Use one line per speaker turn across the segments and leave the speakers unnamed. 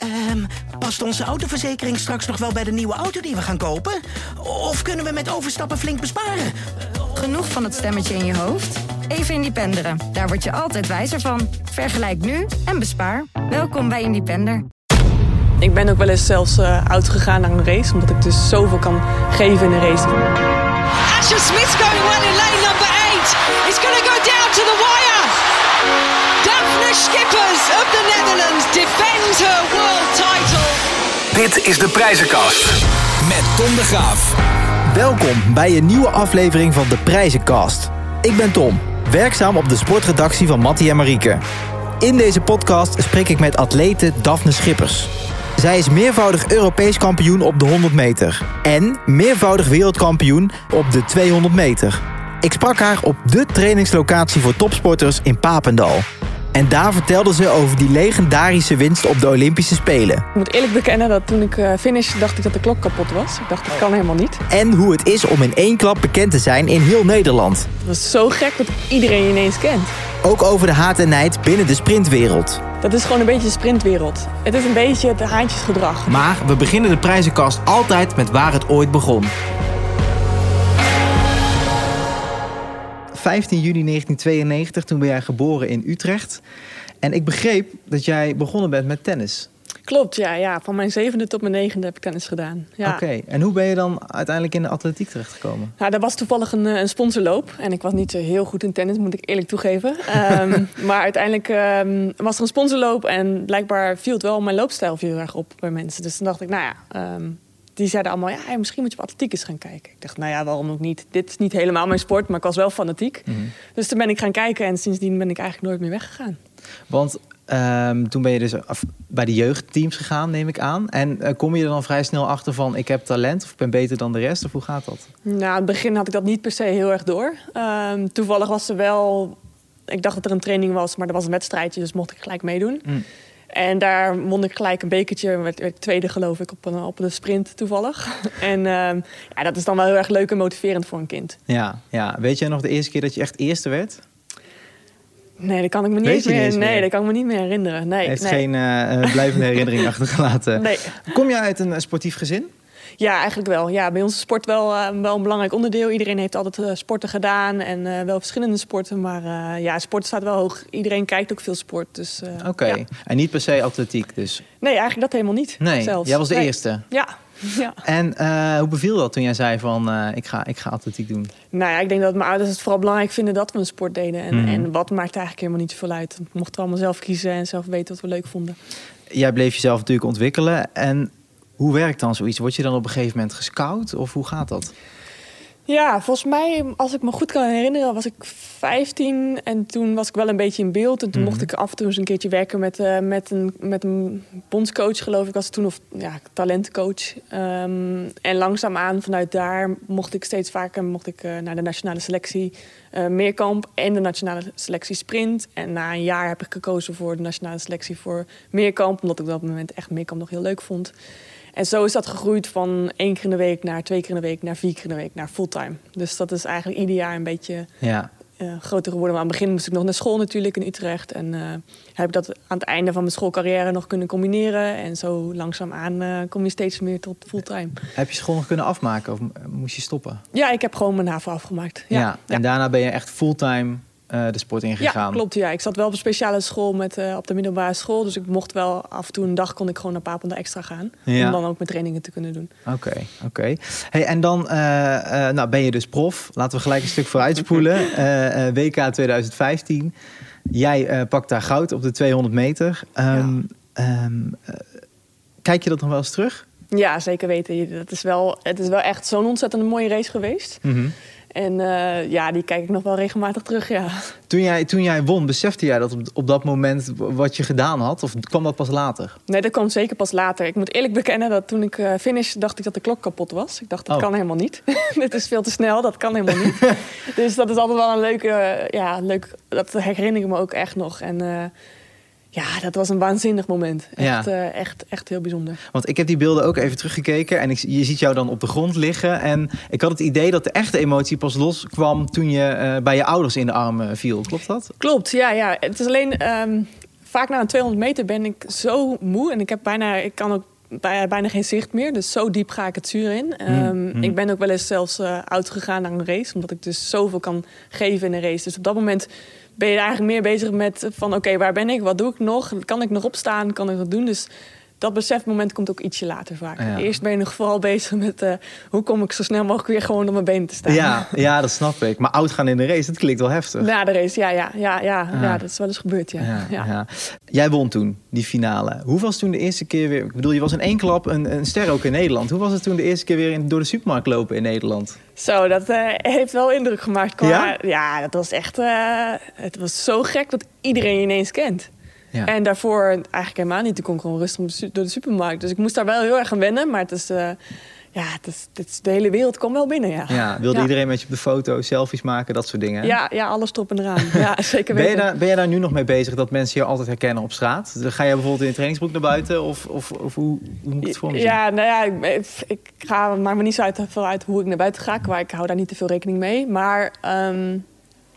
Ehm, past onze autoverzekering straks nog wel bij de nieuwe auto die we gaan kopen? Of kunnen we met overstappen flink besparen?
Genoeg van het stemmetje in je hoofd? Even Independeren. Daar word je altijd wijzer van. Vergelijk nu en bespaar. Welkom bij Independer.
Ik ben ook wel eens zelfs uh, oud gegaan naar een race, omdat ik dus zoveel kan geven in een race.
Asher Smith's going well in lane number 8. It's going to go down to the wire. Daphne Schippers of the Netherlands defends her world title.
Dit is de prijzenkast met Tom de Graaf.
Welkom bij een nieuwe aflevering van de Prijzenkast. Ik ben Tom, werkzaam op de sportredactie van Mattie en Marieke. In deze podcast spreek ik met atlete Daphne Schippers. Zij is meervoudig Europees kampioen op de 100 meter. En meervoudig wereldkampioen op de 200 meter. Ik sprak haar op de trainingslocatie voor topsporters in Papendal. En daar vertelde ze over die legendarische winst op de Olympische Spelen.
Ik moet eerlijk bekennen dat toen ik uh, finish dacht ik dat de klok kapot was. Ik dacht dat kan helemaal niet.
En hoe het is om in één klap bekend te zijn in heel Nederland.
Dat is zo gek dat iedereen je ineens kent.
Ook over de haat en nijd binnen de sprintwereld.
Dat is gewoon een beetje de sprintwereld. Het is een beetje het haantjesgedrag.
Maar we beginnen de prijzenkast altijd met waar het ooit begon. 15 juni 1992, toen ben jij geboren in Utrecht. En ik begreep dat jij begonnen bent met tennis.
Klopt, ja. ja. Van mijn zevende tot mijn negende heb ik tennis gedaan. Ja.
Oké, en hoe ben je dan uiteindelijk in de atletiek terechtgekomen?
Nou, dat was toevallig een, een sponsorloop. En ik was niet zo heel goed in tennis, moet ik eerlijk toegeven. um, maar uiteindelijk um, was er een sponsorloop en blijkbaar viel het wel mijn loopstijl heel erg op bij mensen. Dus toen dacht ik, nou ja, um, die zeiden allemaal, ja, misschien moet je op atletiek eens gaan kijken. Ik dacht, nou ja, waarom ook niet? Dit is niet helemaal mijn sport, maar ik was wel fanatiek. Mm -hmm. Dus toen ben ik gaan kijken en sindsdien ben ik eigenlijk nooit meer weggegaan.
Want um, toen ben je dus bij de jeugdteams gegaan, neem ik aan. En uh, kom je er dan vrij snel achter van, ik heb talent of ik ben beter dan de rest? Of hoe gaat dat?
Nou, in het begin had ik dat niet per se heel erg door. Um, toevallig was er wel... Ik dacht dat er een training was, maar er was een wedstrijdje, dus mocht ik gelijk meedoen. Mm. En daar won ik gelijk een bekertje. Werd, werd tweede geloof ik op een, op een sprint toevallig. en um, ja, dat is dan wel heel erg leuk en motiverend voor een kind.
Ja, ja. Weet jij nog de eerste keer dat je echt eerste werd?
Nee, dat kan ik me niet, meer,
niet
nee,
meer?
dat kan ik me niet meer herinneren. Nee,
Heeft
nee.
geen uh, blijvende herinnering achtergelaten.
Nee.
Kom je uit een sportief gezin?
Ja, eigenlijk wel. Ja, bij ons is sport wel, uh, wel een belangrijk onderdeel. Iedereen heeft altijd uh, sporten gedaan en uh, wel verschillende sporten. Maar ja, sport staat wel hoog. Iedereen kijkt ook veel sport. Dus,
Oké, okay. ja. en niet per se atletiek dus?
Nee, eigenlijk dat helemaal niet.
Nee,
zelfs.
jij was de
nee.
eerste?
Ja. ja.
En hoe beviel dat toen jij zei van ik, ga, ik ga atletiek doen?
Nou ja, ik denk dat mijn ouders het vooral belangrijk vinden dat we een sport deden. En, mm. en wat maakt eigenlijk helemaal niet zoveel uit. We mochten allemaal zelf kiezen en zelf weten wat we leuk vonden.
Jij bleef jezelf natuurlijk ontwikkelen en hoe werkt dan zoiets? Word je dan op een gegeven moment gescout of hoe gaat dat?
Ja, volgens mij, als ik me goed kan herinneren, was ik 15 en toen was ik wel een beetje in beeld. En toen mm -hmm. mocht ik af en toe eens een keertje werken met, uh, met, een, met een bondscoach, geloof ik, was het toen, of ja, talentcoach. Um, en langzaamaan vanuit daar mocht ik steeds vaker mocht ik, uh, naar de nationale selectie uh, Meerkamp en de nationale selectie Sprint. En na een jaar heb ik gekozen voor de nationale selectie voor Meerkamp, omdat ik op dat moment echt Meerkamp nog heel leuk vond. En zo is dat gegroeid van één keer in de week naar twee keer in de week naar vier keer in de week naar fulltime. Dus dat is eigenlijk ieder jaar een beetje
ja.
uh, groter geworden. Maar aan het begin moest ik nog naar school natuurlijk in Utrecht. En uh, heb ik dat aan het einde van mijn schoolcarrière nog kunnen combineren. En zo langzaamaan uh, kom je steeds meer tot fulltime.
Heb je school nog kunnen afmaken of moest je stoppen?
Ja, ik heb gewoon mijn HAVO afgemaakt. Ja,
ja. En daarna ben je echt fulltime de sport ingegaan.
Ja, klopt. Ja. Ik zat wel op een speciale school met, uh, op de middelbare school. Dus ik mocht wel af en toe een dag kon ik gewoon naar Papendal extra gaan.
Ja.
Om dan ook mijn trainingen te kunnen doen.
Oké, okay, oké. Okay. Hey, en dan uh, nou ben je dus prof. Laten we gelijk een stuk vooruitspoelen. WK 2015. Jij pakt daar goud op de 200 meter. Um, ja. um, kijk je dat nog wel eens terug?
Ja, zeker weten. Dat is wel, het is wel echt zo'n ontzettend mooie race geweest.
Mm -hmm.
En uh, ja, die kijk ik nog wel regelmatig terug, ja.
Toen jij, toen jij won, besefte jij dat op, op dat moment wat je gedaan had? Of kwam dat pas later?
Nee, dat kwam zeker pas later. Ik moet eerlijk bekennen dat toen ik uh, finish, dacht ik dat de klok kapot was. Ik dacht, dat
Oh.
kan helemaal niet. Dit is veel te snel, dat kan helemaal niet. dus dat is altijd wel een leuke, uh, ja, leuk, dat herinner ik me ook echt nog. En uh, ja, dat was een waanzinnig moment. Echt,
Ja.
uh, echt, echt heel bijzonder.
Want ik heb die beelden ook even teruggekeken en ik, je ziet jou dan op de grond liggen. En ik had het idee dat de echte emotie pas loskwam toen je eh, bij je ouders in de armen viel. Klopt dat?
Klopt, ja, ja. Het is alleen... Um, vaak na een 200 meter ben ik zo moe en ik heb bijna, ik kan ook bijna geen zicht meer. Dus zo diep ga ik het zuur in. Ehm, Ik ben ook wel eens zelfs eh oud gegaan naar een race, omdat ik dus zoveel kan geven in een race. Dus op dat moment ben je eigenlijk meer bezig met van oké, waar ben ik? Wat doe ik nog? Kan ik nog opstaan? Kan ik wat doen? Dus dat besefmoment komt ook ietsje later vaak.
Ja.
Eerst ben je nog vooral bezig met eh, hoe kom ik zo snel mogelijk weer gewoon op mijn benen te staan.
Ja, ja, dat snap ik. Maar oud gaan in de race, dat klinkt wel heftig.
Na de race, ja, ja, ja, ja,
Ah.
ja, dat is wel eens gebeurd, ja.
Ja. Jij won toen die finale. Hoe was toen de eerste keer weer? Ik bedoel, je was in één klap een, een ster ook in Nederland. Hoe was het toen de eerste keer weer in, door de supermarkt lopen in Nederland?
Zo, dat eh, heeft wel indruk gemaakt. Qua,
Ja?
ja? dat was echt. eh, het was zo gek dat iedereen je ineens kent.
Ja.
En daarvoor eigenlijk helemaal niet. Ik kon gewoon rustig door de supermarkt. Dus ik moest daar wel heel erg aan wennen. Maar het is. eh, ja, het is, het is- de hele wereld kwam wel binnen. Ja,
Ja, wilde
ja.
iedereen met je op de foto, selfies maken, dat soort dingen? hè?
Ja, ja, alles erop en eraan. Ja, zeker
Ben je,
weten.
daar, ben je daar nu nog mee bezig dat mensen je altijd herkennen op straat? Ga je bijvoorbeeld in een trainingsbroek naar buiten? Of, of, of hoe, hoe moet ik het voor me zien?
Ja, nou ja, ik, ik ga, maakt me niet zo uit, veel uit hoe ik naar buiten ga. Qua, ik hou daar niet te veel rekening mee. Maar ehm,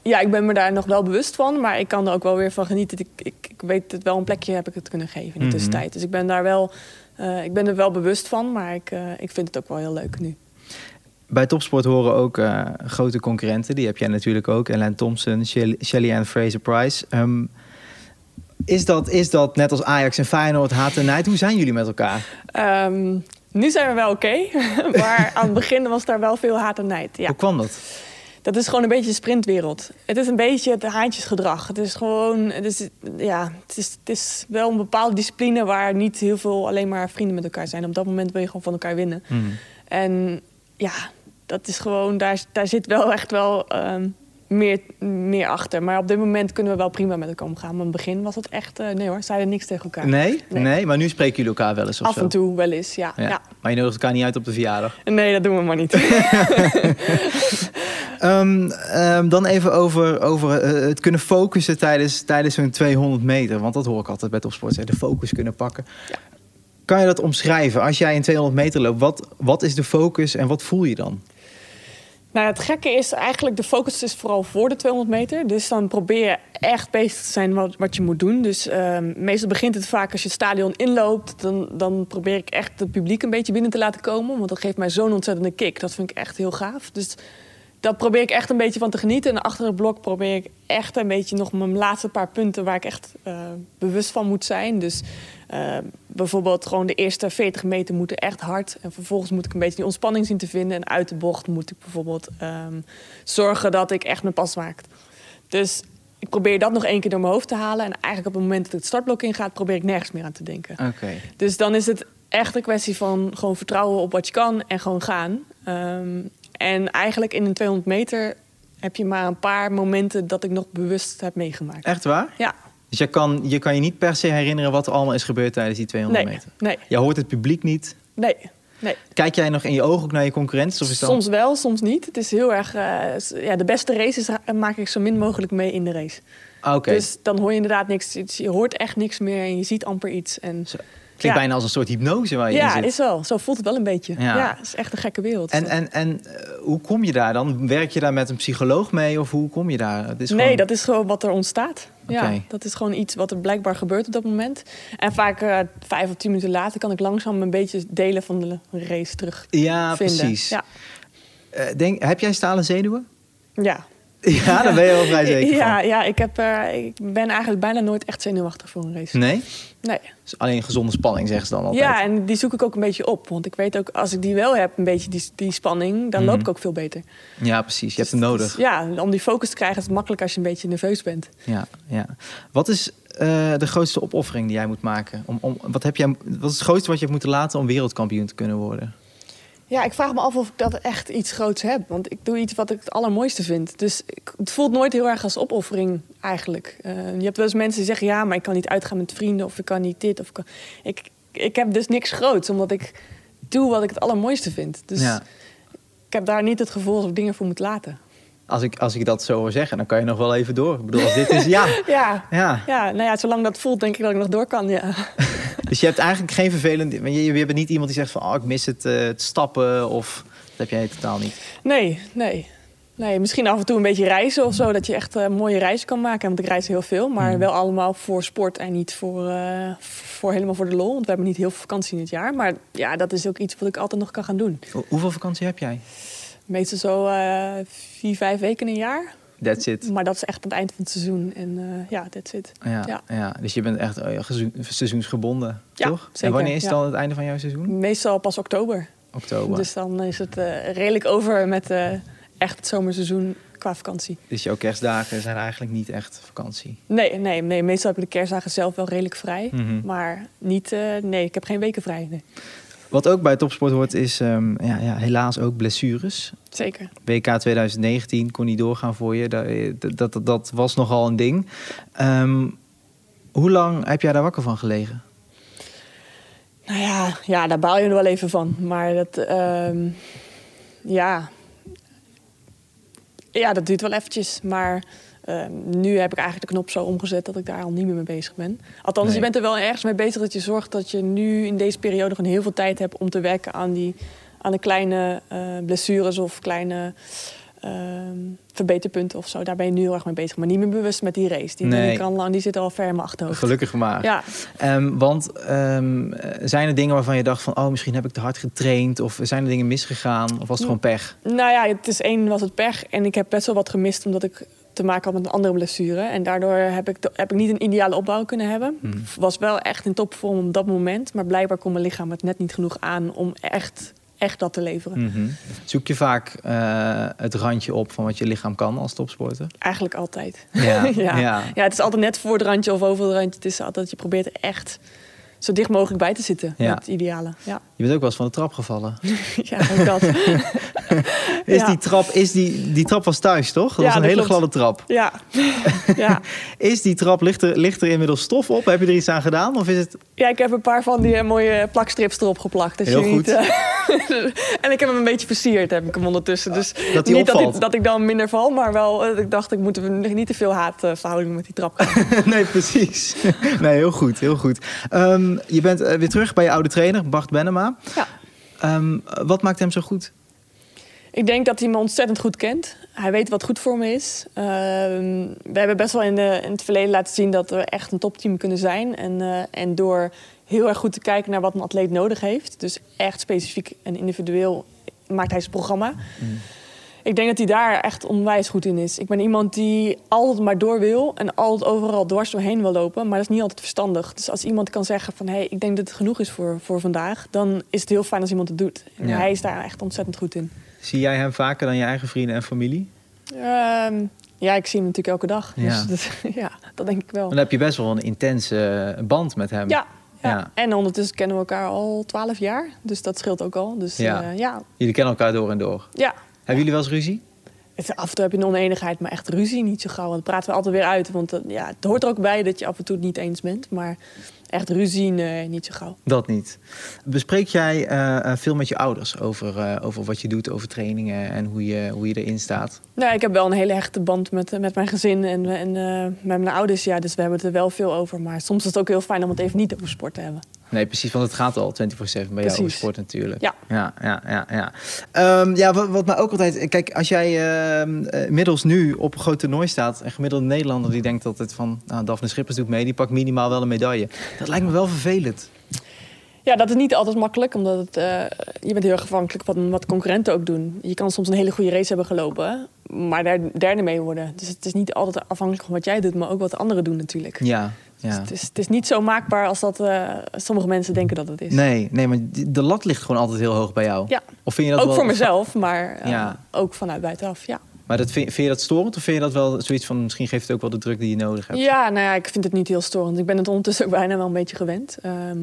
ja, ik ben me daar nog wel bewust van. Maar ik kan er ook wel weer van genieten. Ik, ik, ik weet het wel, een plekje heb ik het kunnen geven in de
Mhm.
tussentijd. Dus ik ben daar wel, eh, ik ben er wel bewust van. Maar ik, eh, ik vind het ook wel heel leuk nu.
Bij topsport horen ook eh, grote concurrenten. Die heb jij natuurlijk ook. Ellen Thompson, Shell- Shelly Ann Fraser-Price. Ehm, is, dat, is dat net als Ajax en Feyenoord, haat en nijd? Hoe zijn jullie met elkaar?
Ehm, nu zijn we wel oké. maar aan het begin was daar wel veel haat en nijd. Ja.
Hoe kwam dat?
Dat is gewoon een beetje de sprintwereld. Het is een beetje het haantjesgedrag. Het is gewoon, het is, ja, het is, het is wel een bepaalde discipline waar niet heel veel alleen maar vrienden met elkaar zijn. Op dat moment wil je gewoon van elkaar winnen. En ja, dat is gewoon, daar, daar zit wel echt wel ehm, meer, meer achter. Maar op dit moment kunnen we wel prima met elkaar omgaan. Maar in het begin was het echt, eh, nee hoor, zeiden niks tegen elkaar.
Nee? nee?
Nee.
Maar nu spreken jullie elkaar wel eens of
Af en toe wel eens, ja.
Ja.
ja.
Maar je nodigt elkaar niet uit op de verjaardag.
Nee, dat doen we maar niet.
Ehm, ehm, dan even over, over eh, het kunnen focussen tijdens, tijdens zo'n 200 meter. Want dat hoor ik altijd bij topsport. De focus kunnen pakken. Kan je dat omschrijven? Als jij in 200 meter loopt, wat, wat is de focus en wat voel je dan?
Nou, het gekke is eigenlijk, de focus is vooral voor de 200 meter. Dus dan probeer je echt bezig te zijn wat, wat je moet doen. Dus ehm, meestal begint het vaak als je het stadion inloopt. Dan, dan probeer ik echt het publiek een beetje binnen te laten komen. Want dat geeft mij zo'n ontzettende kick. Dat vind ik echt heel gaaf. Dus daar probeer ik echt een beetje van te genieten. En achter het blok probeer ik echt een beetje nog mijn laatste paar punten... waar ik echt eh, bewust van moet zijn. Dus eh, bijvoorbeeld gewoon de eerste 40 meter moeten echt hard. En vervolgens moet ik een beetje die ontspanning zien te vinden. En uit de bocht moet ik bijvoorbeeld ehm, zorgen dat ik echt mijn pas maak. Dus ik probeer dat nog één keer door mijn hoofd te halen. En eigenlijk op het moment dat het startblok ingaat... probeer ik nergens meer aan te denken.
Oké.
Dus dan is het echt een kwestie van gewoon vertrouwen op wat je kan en gewoon gaan. Ehm, en eigenlijk in een 200 meter heb je maar een paar momenten dat ik nog bewust heb meegemaakt.
Echt waar?
Ja,
Dus je kan, je kan je niet per se herinneren wat er allemaal is gebeurd tijdens die 200
nee,
meter?
nee,
Je hoort het publiek niet.
nee, nee.
Kijk jij nog in je ogen ook naar je concurrenten? Of is dat...
Soms wel, soms niet. Het is heel erg. eh, ja, de beste races maak ik zo min mogelijk mee in de race.
Ah, Oké.
Dus dan hoor je inderdaad niks. Je hoort echt niks meer en je ziet amper iets. En,
Zo. Klinkt bijna als een soort hypnose waar je
ja,
in zit.
is wel. Zo voelt het wel een beetje.
Ja.
Het is echt een gekke wereld.
En, en, en eh, hoe kom je daar dan? Werk je daar met een psycholoog mee of hoe kom je daar? Het is
nee,
gewoon-
dat is gewoon wat er ontstaat. Ja, dat is gewoon iets wat er blijkbaar gebeurt op dat moment. En vaak eh, vijf of tien minuten later kan ik langzaam een beetje delen van de race terug
Ja,
vinden.
precies.
Ja.
Eh, denk, heb jij stalen zenuwen?
Ja.
Ja, daar ben je wel vrij zeker
ja,
van.
ja ik, heb, eh, ik ben eigenlijk bijna nooit echt zenuwachtig voor een race.
Nee?
Nee.
Dus alleen gezonde spanning, zeggen ze dan altijd.
Ja, en die zoek ik ook een beetje op. Want ik weet ook, als ik die wel heb, een beetje die, die spanning, dan
Mhm.
loop ik ook veel beter.
Ja, precies. Je hebt
Dus
hem
het
nodig.
ja, om die focus te krijgen is het makkelijk als je een beetje nerveus bent.
Ja, ja. Wat is eh, de grootste opoffering die jij moet maken? Om, om, wat, heb jij, wat is het grootste wat je hebt moeten laten om wereldkampioen te kunnen worden?
Ja, ik vraag me af of ik dat echt iets groots heb. Want ik doe iets wat ik het allermooiste vind. Dus ik, het voelt nooit heel erg als opoffering eigenlijk. Eh, je hebt wel eens mensen die zeggen... ja, maar ik kan niet uitgaan met vrienden of ik kan niet dit. Of ik, kan... ik, ik heb dus niks groots, omdat ik doe wat ik het allermooiste vind. Dus
Ja.
ik heb daar niet het gevoel alsof ik dingen voor moet laten.
Als ik, als ik dat zo hoor zeggen, dan kan je nog wel even door. Ik bedoel, als dit is... Ja,
Ja,
ja.
ja, nou ja, zolang dat voelt, denk ik dat ik nog door kan, ja.
Dus je hebt eigenlijk geen vervelend... Je, je bent niet iemand die zegt van... Oh, ik mis het, eh, het stappen of... Dat heb jij totaal niet.
Nee, nee. Nee, misschien af en toe een beetje reizen of zo. Dat je echt eh, mooie reizen kan maken. Want ik reis heel veel. Maar
Hmm.
wel allemaal voor sport en niet voor, eh, voor helemaal voor de lol. Want we hebben niet heel veel vakantie in het jaar. Maar ja, dat is ook iets wat ik altijd nog kan gaan doen.
Ho- hoeveel vakantie heb jij?
Meestal zo vier, vijf weken in een jaar.
That's it.
Maar dat is echt aan het eind van het seizoen. En eh, ja, that's it.
Ja, ja.
Ja.
dus je bent echt eh, seizoen- seizoensgebonden,
Ja,
toch? En
zeker,
wanneer is dan het einde van jouw seizoen?
Meestal pas oktober.
Oktober. Dus,
dan is het eh, redelijk over met echt het zomerseizoen qua vakantie.
Dus jouw kerstdagen zijn eigenlijk niet echt vakantie.
Nee, nee, nee, meestal heb ik de kerstdagen zelf wel redelijk vrij.
Mhm.
Maar niet, nee, ik heb geen weken vrij. Nee.
Wat ook bij topsport hoort is ehm, ja, ja, helaas ook blessures.
Zeker.
WK 2019 kon niet doorgaan voor je. Dat, dat, dat, dat was nogal een ding. Ehm, hoe lang heb jij daar wakker van gelegen?
Nou ja, ja, daar baal je er wel even van. Maar dat, ehm, ja. Ja, dat duurt wel eventjes. Maar ehm, nu heb ik eigenlijk de knop zo omgezet dat ik daar al niet meer mee bezig ben. Althans,
Nee.
je bent er wel ergens mee bezig dat je zorgt dat je nu in deze periode gewoon heel veel tijd hebt om te werken aan, die, aan de kleine eh, blessures of kleine ehm, verbeterpunten of zo. Daar ben je nu heel erg mee bezig. Maar niet meer bewust met die race. Die,
Nee.
kan, lang- die zit al ver in mijn achterhoofd.
Gelukkig maar.
Ja,
Ehm, want zijn er dingen waarvan je dacht van... oh, misschien heb ik te hard getraind... of zijn er dingen misgegaan? Of was het gewoon pech?
Nou ja, het is één was het pech. En ik heb best wel wat gemist omdat ik te maken had met een andere blessure. En daardoor heb ik, heb ik niet een ideale opbouw kunnen hebben. Was wel echt in topvorm op dat moment. Maar blijkbaar kon mijn lichaam het net niet genoeg aan om echt, echt dat te leveren.
Mhm. Zoek je vaak eh, het randje op van wat je lichaam kan als topsporter?
Eigenlijk altijd.
Ja,
ja.
ja.
Ja. het is altijd net voor het randje of over het randje. Het is altijd dat je probeert er echt zo dicht mogelijk bij te zitten.
Ja.
Met het ideale. Ja,
Je bent ook wel eens van de trap gevallen.
ja ook dat.
Is
Ja.
die trap, is die, die trap was thuis, toch? Dat
Ja,
was een hele
klopt.
gladde trap.
ja. ja.
Is die trap, ligt er, ligt er inmiddels stof op? Heb je er iets aan gedaan? Of is het...
Ja, ik heb een paar van die eh, mooie plakstrips erop geplakt. Dus
Heel
je niet,
goed.
eh, en ik heb hem een beetje versierd, heb ik hem ondertussen. Dus
dat
niet dat ik, dat ik dan minder val, maar wel eh, ik dacht ik moet niet te veel haatverhouding met die trap krijgen.
nee, precies. nee, heel goed, heel goed. Ehm, je bent weer terug bij je oude trainer, Bart Benema.
ja.
Ehm, wat maakt hem zo goed?
Ik denk dat hij me ontzettend goed kent. Hij weet wat goed voor me is. Ehm, we hebben best wel in, de, in het verleden laten zien dat we echt een topteam kunnen zijn. En, eh, en door heel erg goed te kijken naar wat een atleet nodig heeft, dus echt specifiek en individueel, maakt hij zijn programma. Ik denk dat hij daar echt onwijs goed in is. Ik ben iemand die altijd maar door wil en altijd overal dwars doorheen wil lopen. Maar dat is niet altijd verstandig. Dus als iemand kan zeggen van... hé, hey, ik denk dat het genoeg is voor, voor vandaag... dan is het heel fijn als iemand het doet. En
Ja.
hij is daar echt ontzettend goed in.
Zie jij hem vaker dan je eigen vrienden en familie?
Ehm, ja, ik zie hem natuurlijk elke dag. Dus
Ja.
dat, ja, dat denk ik wel.
Dan heb je best wel een intense eh, band met hem.
Ja, ja.
Ja.
en ondertussen kennen we elkaar al twaalf jaar. Dus dat scheelt ook al. Dus
Ja.
ja,
Jullie kennen elkaar door en door.
ja.
Hebben jullie wel eens ruzie?
Het- Af en toe heb je een oneenigheid, maar echt ruzie niet zo gauw. Want dat praten we altijd weer uit. Want eh, ja, het hoort er ook bij dat je af en toe het niet eens bent. Maar echt ruzie, nee, niet zo gauw.
Dat niet. Bespreek jij eh, eh, veel met je ouders over, over wat je doet, over trainingen en hoe je, hoe je erin staat?
Nou, ik heb wel een hele hechte band met, met mijn gezin en, en met mijn ouders. Ja, dus we hebben het er wel veel over. Maar soms is het ook heel fijn om het even niet over sport te hebben.
Nee, precies, want het gaat al 24-7 bij jou over
Precies.
sport natuurlijk.
Ja.
Ja, ja, ja. ja. Ehm, ja wat, wat mij ook altijd... Kijk, als jij ehm, eh, middels nu op een groot toernooi staat... een gemiddelde Nederlander die denkt altijd van... Nou, Daphne Schippers doet mee, die pakt minimaal wel een medaille. Dat lijkt me wel vervelend.
Ja, dat is niet altijd makkelijk, omdat het, eh, je bent heel erg afhankelijk van wat concurrenten ook doen. Je kan soms een hele goede race hebben gelopen, maar daar derde mee worden. Dus het is niet altijd afhankelijk van wat jij doet, maar ook wat anderen doen natuurlijk.
Ja,
Dus
ja.
het, is, het is niet zo maakbaar als dat eh, sommige mensen denken dat het is.
Nee, nee, maar de lat ligt gewoon altijd heel hoog bij jou.
Ja.
Of vind je dat
ook
wel...
voor mezelf, maar eh,
Ja.
ook vanuit buitenaf, ja.
Maar dat vind, vind je dat storend? Of vind je dat wel zoiets van... misschien geeft het ook wel de druk die je nodig hebt?
Ja, nou ja, ik vind het niet heel storend. Ik ben het ondertussen ook bijna wel een beetje gewend. Ehm,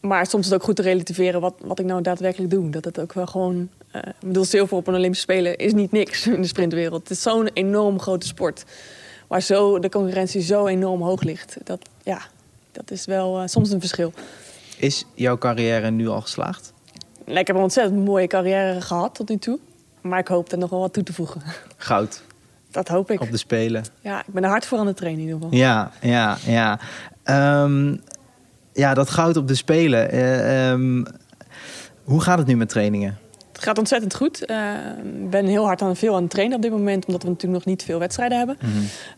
maar soms is het ook goed te relativeren wat, wat ik nou daadwerkelijk doe. Dat het ook wel gewoon... eh ik bedoel, zilver op een Olympische Spelen is niet niks in de sprintwereld. Het is zo'n enorm grote sport. Waar zo, de concurrentie zo enorm hoog ligt. Dat, ja, dat is wel eh, soms een verschil.
Is jouw carrière nu al geslaagd?
Ik heb een ontzettend mooie carrière gehad tot nu toe. Maar ik hoop er nog wel wat toe te voegen.
Goud
Dat hoop ik.
op de Spelen.
Ja, ik ben er hard voor aan het trainen in ieder geval.
Ja, ja, ja. Ehm, ja, dat goud op de Spelen. Eh, ehm, hoe gaat het nu met trainingen?
Het gaat ontzettend goed. Eh, Ik ben heel hard aan veel aan het trainen op dit moment, omdat we natuurlijk nog niet veel wedstrijden hebben.
Mhm.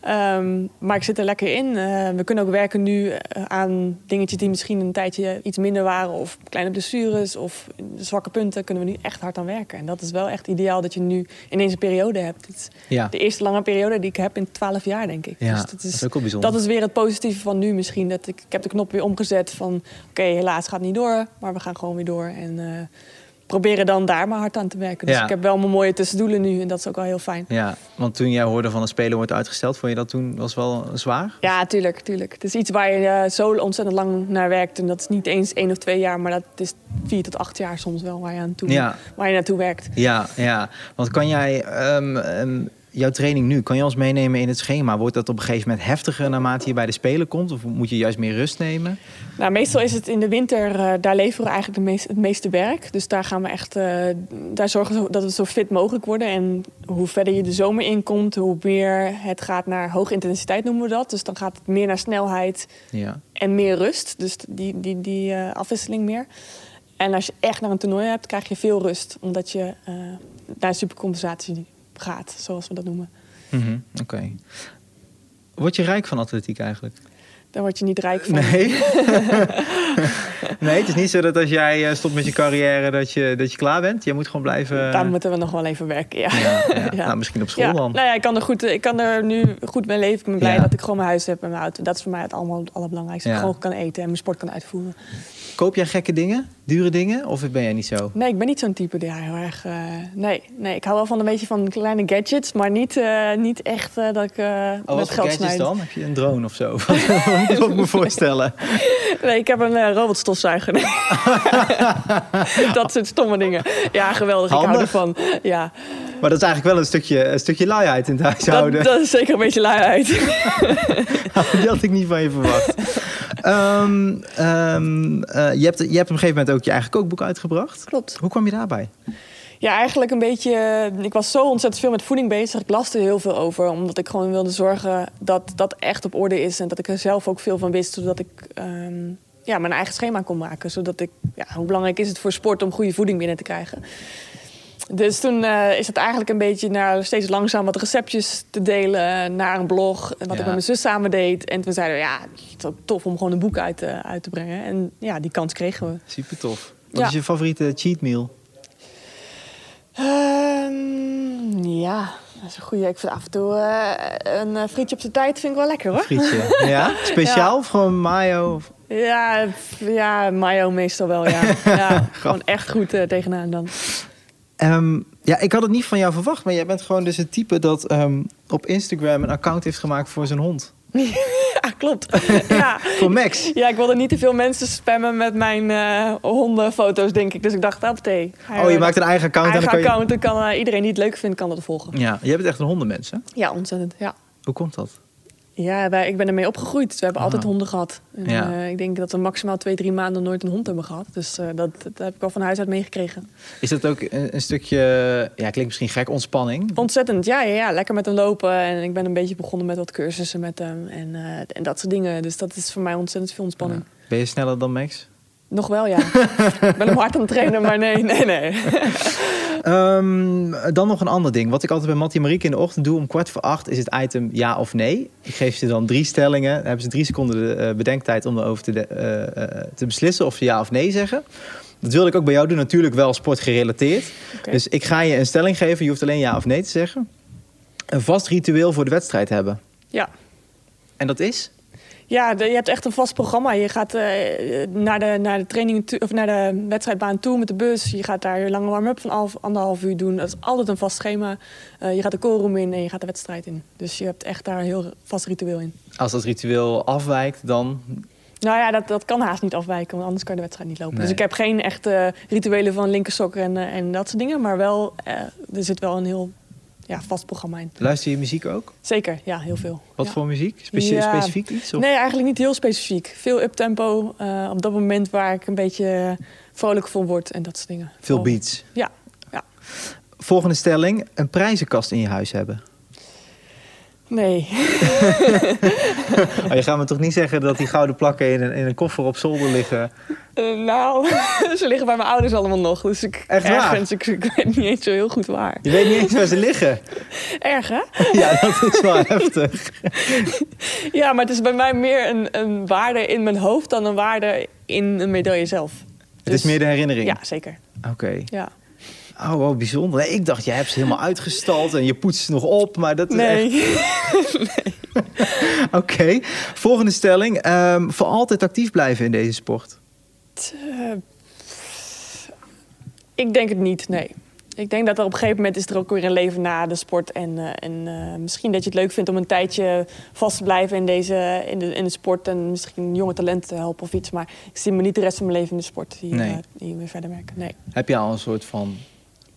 Ehm, maar ik zit er lekker in. Eh, we kunnen ook werken nu eh, aan dingetjes die misschien een tijdje iets minder waren, of kleine blessures of zwakke punten. Kunnen we nu echt hard aan werken. En dat is wel echt ideaal dat je nu ineens een periode hebt. Het is
Ja.
de eerste lange periode die ik heb in 12 jaar, denk ik.
Ja,
Dus
dat is ook wel bijzonder.
Dat is weer het positieve van nu misschien. Dat ik, ik heb de knop weer omgezet van... oké, helaas gaat het niet door, maar we gaan gewoon weer door. En eh, proberen dan daar maar hard aan te werken. Dus
Ja.
ik heb wel mijn mooie tussendoelen nu en dat is ook wel heel fijn.
Ja, want toen jij hoorde van een speler wordt uitgesteld, vond je dat toen was wel zwaar?
Ja, tuurlijk, tuurlijk. Het is iets waar je eh, zo ontzettend lang naar werkt. En dat is niet eens één of twee jaar, maar dat is vier tot acht jaar soms wel waar je, aan toe,
Ja.
waar je naartoe werkt.
Ja, ja. Want kan jij ehm, ehm, jouw training nu, kan je ons meenemen in het schema? Wordt dat op een gegeven moment heftiger naarmate je bij de Spelen komt? Of moet je juist meer rust nemen?
Nou, meestal is het in de winter, eh, daar leveren we eigenlijk de meest, het meeste werk. Dus daar gaan we echt, eh, daar zorgen we dat we zo fit mogelijk worden. En hoe verder je de zomer inkomt, hoe meer het gaat naar hoge intensiteit noemen we dat. Dus dan gaat het meer naar snelheid
Ja.
en meer rust. Dus die, die, die eh, afwisseling meer. En als je echt naar een toernooi hebt, krijg je veel rust. Omdat je naar supercompensatie gaat, zoals we dat noemen.
Mhm, Oké. Word je rijk van atletiek eigenlijk?
Daar word je niet rijk van.
Nee. nee, het is niet zo dat als jij eh, stopt met je carrière dat je, dat je klaar bent. Je moet gewoon blijven.
Daar moeten we nog wel even werken, ja.
ja, ja.
Ja.
Nou, misschien op school dan.
nou ja, ik kan, er goed, ik kan er nu goed mee leven. Ik ben blij dat ik gewoon mijn huis heb en mijn auto. Dat is voor mij het allemaal het allerbelangrijkste. Dat ik gewoon kan eten en mijn sport kan uitvoeren.
Koop jij gekke dingen? Dure dingen? Of ben jij niet zo?
Nee, ik ben niet zo'n type die heel erg... eh, nee, nee, ik hou wel van een beetje van kleine gadgets. Maar niet, eh, niet echt eh, dat ik
Oh,
met
wat voor
geld
gadgets
snijd.
dan? Heb je een drone of zo? Wat moet ik me voorstellen?
Nee, ik heb een robotstofzuiger. dat soort stomme dingen. Ja, geweldig. Ik hou
Handig.
ervan. Ja,
Maar dat is eigenlijk wel een stukje, een stukje luiheid in het
dat,
huishouden.
dat is zeker een beetje luiheid.
Die had ik niet van je verwacht. Ehm, ehm, eh, je, hebt, je hebt op een gegeven moment ook je eigen kookboek uitgebracht.
Klopt.
Hoe kwam je daarbij?
Ja, eigenlijk een beetje. eh, Ik was zo ontzettend veel met voeding bezig. Ik las er heel veel over, omdat ik gewoon wilde zorgen dat dat echt op orde is. En dat ik er zelf ook veel van wist, zodat ik ehm, ja, mijn eigen schema kon maken. Zodat ik, ja, hoe belangrijk is het voor sport om goede voeding binnen te krijgen? Dus toen eh, is het eigenlijk een beetje naar steeds langzaam wat receptjes te delen naar een blog. En wat
Ja.
ik met mijn zus samen deed. En toen zeiden we, ja, het is ook tof om gewoon een boek uit, te- uit te brengen. En ja, die kans kregen we.
Super tof. Wat
Ja.
is je favoriete cheat meal?
Ehm, ja, dat is een goeie. Ik vind af en toe eh, een eh, frietje op zijn tijd vind ik wel lekker hoor.
Frietje. ja? Speciaal of gewoon mayo? Of-
Ja, ja, mayo meestal wel, ja. ja gewoon echt goed eh, tegenaan dan.
Ehm, ja, ik had het niet van jou verwacht, maar jij bent gewoon dus het type dat ehm, op Instagram een account heeft gemaakt voor zijn hond.
Ja, klopt. ja.
Voor Max.
ja, ik wilde niet te veel mensen spammen met mijn eh, hondenfoto's, denk ik. Dus ik dacht, op thee.
Oh, je maakt een eigen account en
eigen
dan kan je...
account. Dan kan eh, iedereen die het leuk vindt, kan dat volgen.
Ja, jij bent echt een hondenmens, hè?
Ja, ontzettend, ja.
Hoe komt dat?
Ja, wij, ik ben ermee opgegroeid. Dus we hebben
Ah.
altijd honden gehad. En,
Ja.
eh, ik denk dat we maximaal twee, drie maanden nooit een hond hebben gehad. Dus eh, dat, dat heb ik al van huis uit meegekregen.
Is dat ook een, een stukje, ja, klinkt misschien gek, ontspanning?
Ontzettend, ja, ja, ja. Lekker met hem lopen. En ik ben een beetje begonnen met wat cursussen met hem. En, eh, en dat soort dingen. Dus dat is voor mij ontzettend veel ontspanning.
Ben je sneller dan Max?
Nog wel, ja. ik ben hem hard aan het trainen, maar nee, nee, nee.
Ehm, dan nog een ander ding. Wat ik altijd bij Mattie en Marieke in de ochtend doe om kwart voor acht... is het item ja of nee. Ik geef ze dan drie stellingen. Dan hebben ze drie seconden de eh, bedenktijd om erover te, de- eh, eh, te beslissen... of ze ja of nee zeggen. Dat wilde ik ook bij jou doen. Natuurlijk wel sportgerelateerd.
Oké.
Dus ik ga je een stelling geven. Je hoeft alleen ja of nee te zeggen. Een vast ritueel voor de wedstrijd hebben.
Ja.
En dat is?
Ja, de- je hebt echt een vast programma. Je gaat eh, naar, de, naar de training toe, of naar de wedstrijdbaan toe met de bus. Je gaat daar je lange warm-up van half, anderhalf uur doen. Dat is altijd een vast schema. Eh, je gaat de koolroom in en je gaat de wedstrijd in. Dus je hebt echt daar een heel vast ritueel in.
Als dat ritueel afwijkt, dan...
Nou ja, dat, dat kan haast niet afwijken, want anders kan de wedstrijd niet lopen.
Nee.
Dus ik heb geen echte rituelen van linkersokken en, eh, en dat soort dingen. Maar wel, eh, er zit wel een heel ja, vast programma in.
Luister je muziek ook?
Zeker, ja, heel veel.
Wat
Ja.
voor muziek? Specie-
Ja.
Specifiek iets? Of?
Nee, eigenlijk niet heel specifiek. Veel uptempo eh op dat moment waar ik een beetje vrolijk van word en dat soort dingen.
Veel beats.
Ja, ja.
Volgende stelling. Een prijzenkast in je huis hebben.
Nee.
Oh, je gaat me toch niet zeggen dat die gouden plakken in een, in een koffer op zolder liggen?
Eh, nou, ze liggen bij mijn ouders allemaal nog. Dus ik
Echt waar?
ergens, ik, ik weet niet eens zo heel goed waar.
Je weet niet eens waar ze liggen.
Erg, hè?
Ja, dat is wel heftig.
Ja, maar het is bij mij meer een, een waarde in mijn hoofd dan een waarde in een medaille zelf.
Het is meer de herinnering.
Ja, zeker.
Oké.
Ja.
Oh, wow, bijzonder. Nee, ik dacht, jij hebt ze helemaal uitgestald en je poetst ze nog op, maar dat is echt...
Nee.
Oké. Volgende stelling. Ehm, voor altijd actief blijven in deze sport.
Eh, ik denk het niet, nee. Ik denk dat er op een gegeven moment is er ook weer een leven na de sport. En, eh, en eh, misschien dat je het leuk vindt om een tijdje vast te blijven in, deze, in, de, in de sport. En misschien jonge talenten te helpen of iets. Maar ik zie me niet de rest van mijn leven in de sport hier,
Nee.
eh, hier weer verder werken. Nee.
Heb je al een soort van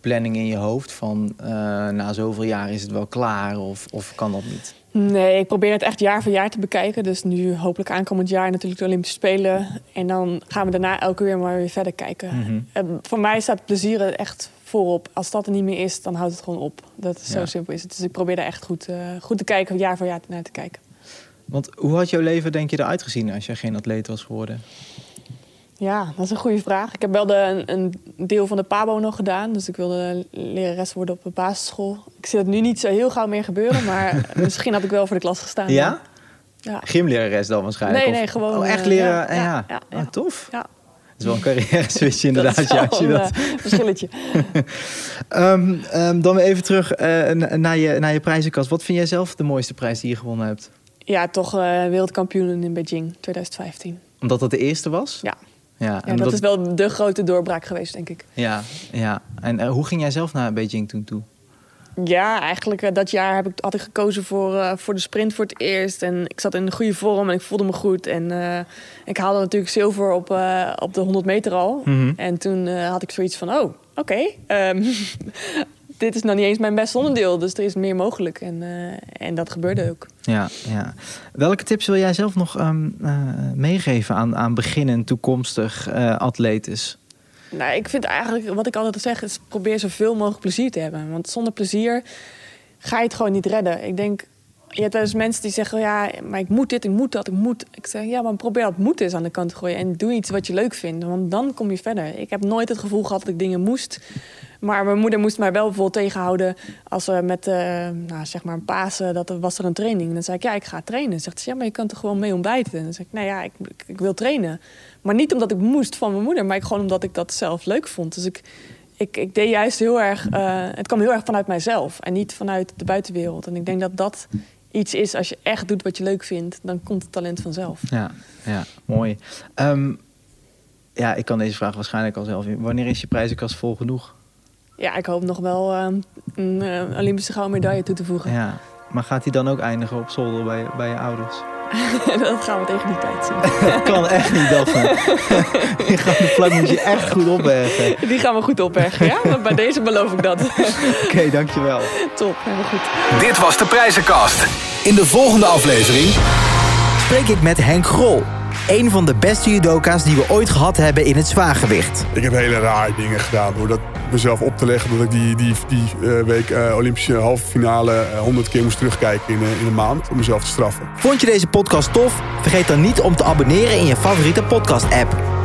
planning in je hoofd van eh, na zoveel jaar is het wel klaar of, of kan dat niet?
Nee, ik probeer het echt jaar voor jaar te bekijken. Dus nu hopelijk aankomend jaar natuurlijk de Olympische Spelen. En dan gaan we daarna elke weer maar weer verder kijken.
Mhm.
Voor mij staat plezier er echt voorop. Als dat er niet meer is, dan houdt het gewoon op. Dat is
Ja.
zo simpel is het. Dus ik probeer daar echt goed, eh, goed te kijken, jaar voor jaar naar te kijken.
Want hoe had jouw leven denk je eruit gezien als je geen atleet was geworden?
Ja, dat is een goede vraag. Ik heb wel de, een, deel van de PABO nog gedaan. Dus ik wilde lerares worden op de basisschool. Ik zie dat nu niet zo heel gauw meer gebeuren. Maar misschien had ik wel voor de klas gestaan.
Ja?
Ja.
Gymlerares dan waarschijnlijk?
Nee, nee, gewoon,
Oh, echt
eh,
leren?
ja,
en ja,
ja.
Oh, tof.
ja.
Dat is wel een carrière switch inderdaad. Ja, als je
een
dat...
eh, verschilletje.
Ehm, ehm, dan weer even terug eh, na- naar, je, naar je prijzenkast. Wat vind jij zelf de mooiste prijs die je gewonnen hebt?
Ja, toch eh wereldkampioen in Beijing 2015.
Omdat dat de eerste was?
Ja,
Ja, en
dat is wel de grote doorbraak geweest, denk ik.
Ja, ja. En eh, hoe ging jij zelf naar Beijing toen toe?
Ja, eigenlijk eh, dat jaar heb ik, had ik gekozen voor, eh, voor de sprint voor het eerst. En ik zat in een goede vorm en ik voelde me goed. En ik haalde natuurlijk zilver op, op de 100 meter al.
Mhm.
En toen had ik zoiets van, oh, oké. ehm, dit is nou niet eens mijn beste onderdeel, dus er is meer mogelijk. En, eh, en dat gebeurde ook.
Ja, ja. Welke tips wil jij zelf nog ehm, eh, meegeven aan, aan beginnend toekomstig eh atletes?
Nou, ik vind eigenlijk, wat ik altijd zeg, is probeer zoveel mogelijk plezier te hebben. Want zonder plezier ga je het gewoon niet redden. Ik denk, je hebt eens mensen die zeggen, ja, maar ik moet dit, ik moet dat, ik moet. Ik zeg, ja, maar probeer dat moeten eens aan de kant te gooien. En doe iets wat je leuk vindt, want dan kom je verder. Ik heb nooit het gevoel gehad dat ik dingen moest. Maar mijn moeder moest mij wel bijvoorbeeld tegenhouden als we met, eh, nou, zeg maar, een Pasen, dat er was er een training. En dan zei ik, ja, ik ga trainen. Zegt ze, ja, maar je kan toch gewoon mee ontbijten? En dan zeg ik, nou ja, ik, ik, ik wil trainen. Maar niet omdat ik moest van mijn moeder, maar ik, gewoon omdat ik dat zelf leuk vond. Dus ik, ik, ik deed juist heel erg, eh, het kwam heel erg vanuit mijzelf en niet vanuit de buitenwereld. En ik denk dat dat iets is, als je echt doet wat je leuk vindt, dan komt het talent vanzelf.
Ja, ja mooi. Ehm, ja, ik kan deze vraag waarschijnlijk al zelf in. Wanneer is je prijzenkast vol genoeg?
Ja, ik hoop nog wel eh, een eh, Olympische gouden medaille toe te voegen.
Ja. Maar gaat die dan ook eindigen op zolder bij, bij je ouders?
dat gaan we tegen die tijd zien.
Dat kan echt niet, Daphne. Die gouden plak moet je echt goed opbergen.
Die gaan we goed opbergen, ja? Maar bij deze beloof ik dat.
Oké, dankjewel.
Top, helemaal goed.
Dit was de prijzenkast. In de volgende aflevering
Spreek ik met Henk Grol. Een van de beste judoka's die we ooit gehad hebben in het zwaargewicht.
Ik heb hele rare dingen gedaan door dat mezelf op te leggen. Dat ik die, die, die eh, week eh, Olympische halve finale eh, 100 keer moest terugkijken in, in een maand. Om mezelf te straffen.
Vond je deze podcast tof? Vergeet dan niet om te abonneren in je favoriete podcast app.